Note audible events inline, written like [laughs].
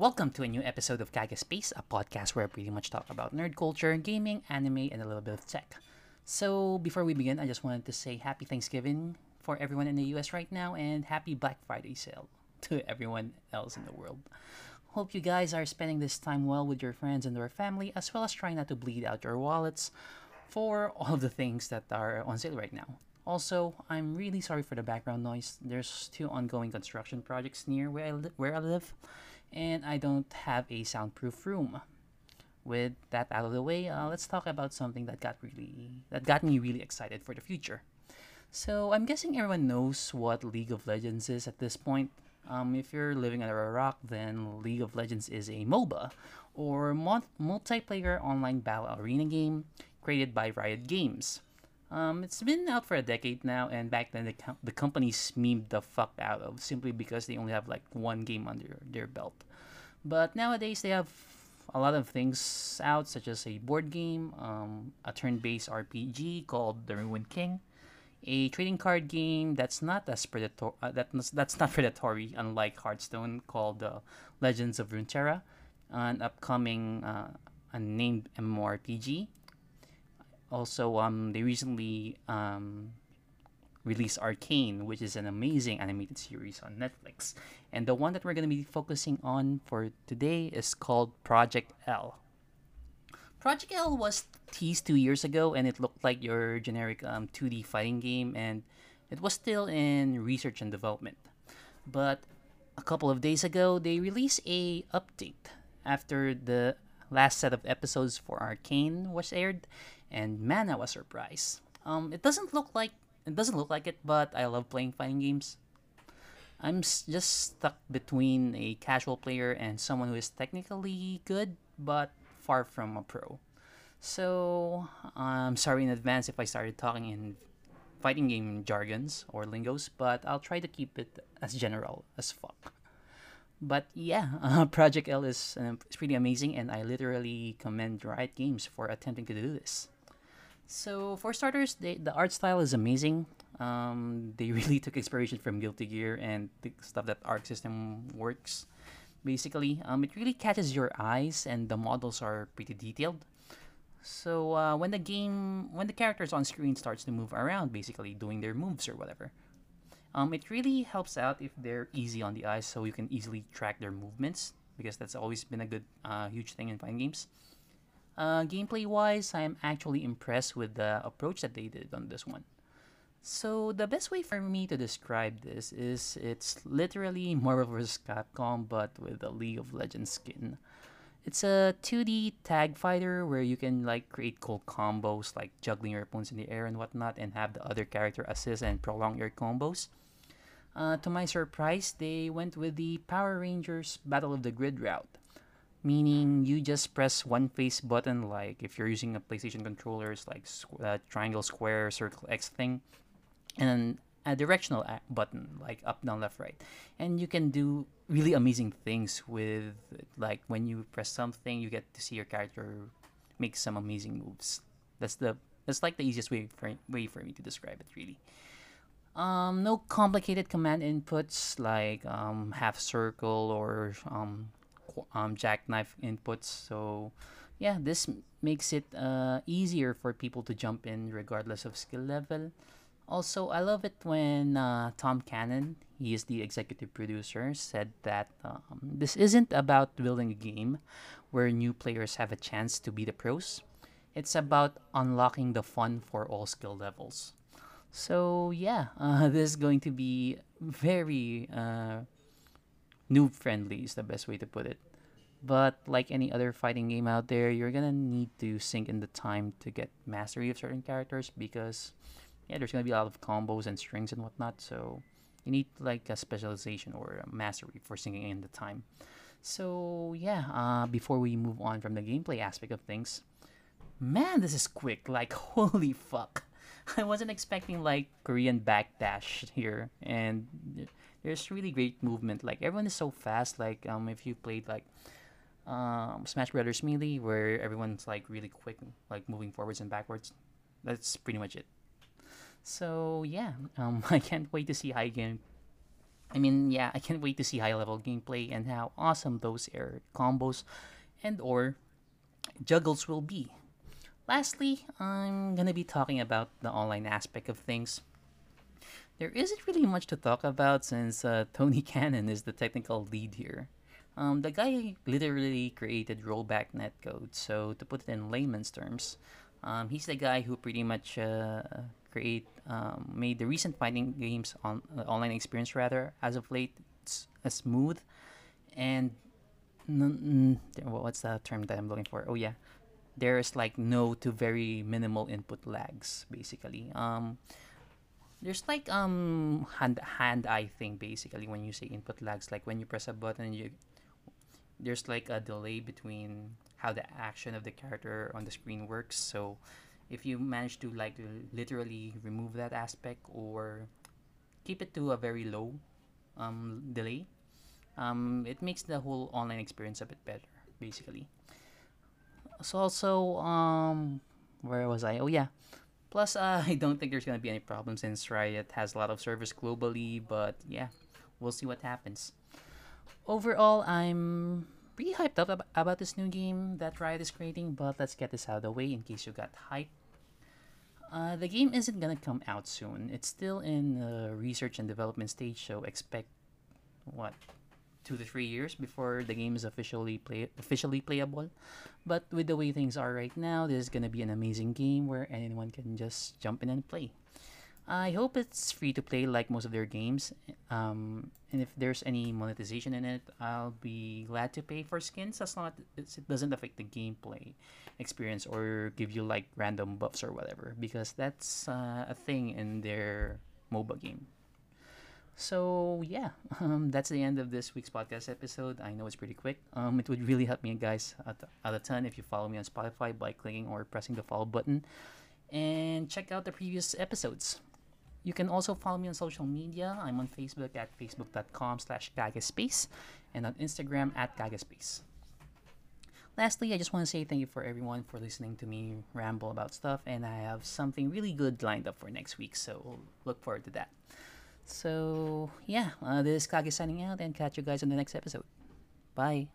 Welcome to a new episode of Kaga Space, a podcast where I pretty much talk about nerd culture, gaming, anime, and a little bit of tech. So, before we begin, I just wanted to say happy Thanksgiving for everyone in the US right now and happy Black Friday sale [laughs] to everyone else in the world. Hope you guys are spending this time well with your friends and your family, as well as trying not to bleed out your wallets for [laughs] all of the things that are on sale right now. Also, I'm really sorry for the background noise. There's two ongoing construction projects near where I, li- where I live, and I don't have a soundproof room. With that out of the way, uh, let's talk about something that got really that got me really excited for the future. So I'm guessing everyone knows what League of Legends is at this point. Um, if you're living under a rock, then League of Legends is a MOBA, or mul- multiplayer online battle arena game created by Riot Games. Um, it's been out for a decade now, and back then the, co- the companies memed the fuck out of simply because they only have like one game under their belt. But nowadays they have a lot of things out, such as a board game, um, a turn-based RPG called The Ruined King, a trading card game that's not as predator uh, that, that's not [laughs] predatory, unlike Hearthstone, called uh, Legends of Runeterra, an upcoming uh, unnamed MMORPG. Also, um, they recently um, released Arcane, which is an amazing animated series on Netflix. And the one that we're going to be focusing on for today is called Project L. Project L was teased two years ago, and it looked like your generic um, 2D fighting game, and it was still in research and development. But a couple of days ago, they released a update after the last set of episodes for Arcane was aired, and man, I was surprised. Um, it doesn't look like it doesn't look like it, but I love playing fighting games. I'm just stuck between a casual player and someone who is technically good but far from a pro. So I'm sorry in advance if I started talking in fighting game jargons or lingos, but I'll try to keep it as general as fuck. But yeah, uh, [laughs] Project L is, uh, is pretty amazing, and I literally commend Riot Games for attempting to do this. So for starters, they, the art style is amazing. Um, they [laughs] really took inspiration from Guilty Gear and the stuff that Arc System works. Basically, um, it really catches your eyes, and the models are pretty detailed. So uh, when the game, when the characters on screen starts to move around, basically doing their moves or whatever, um, it really helps out if they're easy on the eyes, so you can easily track their movements because that's always been a good, uh, huge thing in fighting games. Uh, gameplay wise, I am actually impressed with the approach that they did on this one. So the best way for me to describe this is it's literally [laughs] Marvel vs. Capcom but with a League of Legends skin. It's a 2D tag fighter where you can like create cool combos like juggling your opponents in the air and whatnot and have the other character assist and prolong your combos. Uh, to my surprise, they went with the Power Rangers Battle of the Grid route meaning you just press one face button like if you're using a playstation controller it's like uh, triangle square circle x thing and a directional button like up down left right. And you can do really amazing things with like when you press something you get to see your character make some amazing moves. That's the that's like the easiest way for way for me to describe it really. Um no complicated command inputs like um half circle or um um, jackknife inputs. So, yeah, this makes it uh, easier for people to jump in regardless of skill level. Also, I love it when uh, Tom Cannon, he is the executive producer, said that um, this isn't about building a game where new players have a chance to be the pros. It's about unlocking the fun for all skill levels. So yeah, [laughs] uh, this is going to be very uh, noob friendly is the best way to put it. But like any other fighting game out there, you're gonna need to sink in the time to get mastery of certain characters because yeah, there's gonna be a lot of combos and strings and whatnot. So you need like a specialization or a mastery for sinking in the time. So yeah, uh, before we move on from the gameplay aspect of things, man, this is quick. Like [laughs] holy fuck. I wasn't expecting like Korean backdash here, and there's really great movement. Like everyone is so fast. Like um, if you played like um, Smash Brothers Melee, where everyone's like really quick, like moving forwards and backwards. That's pretty much it. So yeah, um, [laughs] I can't wait to see you can I mean, yeah, I can't wait to see high level gameplay and how awesome those air combos and or juggles will be. Lastly, I'm gonna be talking about the online aspect of things. There isn't really much to talk about since uh, Tony [laughs] Cannon is the technical lead here. Um, the guy literally created rollback netcode, so to put it in layman's terms, um, he's the guy who pretty much uh, create um, made the recent fighting games on uh, online experience rather as of late a smooth and what's the term that I'm looking for? Oh yeah, there's like no to very minimal input lags basically. Um, there's like um hand hand eye thing basically when you say input lags like when you press a button you there's like a delay between how the action of the character on the screen works. So if you manage to like literally remove that aspect or keep it to a very low um, delay um, it makes the whole online experience a bit better basically. So also um where was i? Oh yeah plus uh, [laughs] i don't think there's gonna be any problem since riot has a lot of servers globally but yeah we'll see what happens. Overall i'm pretty hyped up ab- about this new game that riot is creating but let's get this out of the way in case you got hyped. Uh, the game isn't gonna come out soon. It's still in the research and development stage, so expect what two to three years before the game is officially play officially playable. But with the way things are right now, this is gonna be an amazing game where anyone can just jump in and play. I hope it's free to play like most of their games. Um, and if there's any monetization in it, I'll be glad to pay for skins as long as it doesn't affect the gameplay experience or give you like random buffs or whatever, because that's uh, a thing in their MOBA game. So yeah, [laughs] um, that's the end of this week's podcast episode. I know it's pretty quick. Um, it would really help me, guys, a, a ton if you follow me on Spotify by clicking or pressing the follow button, and check out the previous episodes. You can also follow me on social media. I'm on Facebook at facebook.com slash gagaspace and on Instagram at gagaspace. Lastly, I just want to say thank you for everyone for listening to me ramble about stuff, and I have something really good lined up for next week, so look forward to that. So, yeah, uh, this is Kage signing out, and catch you guys on the next episode. Bye.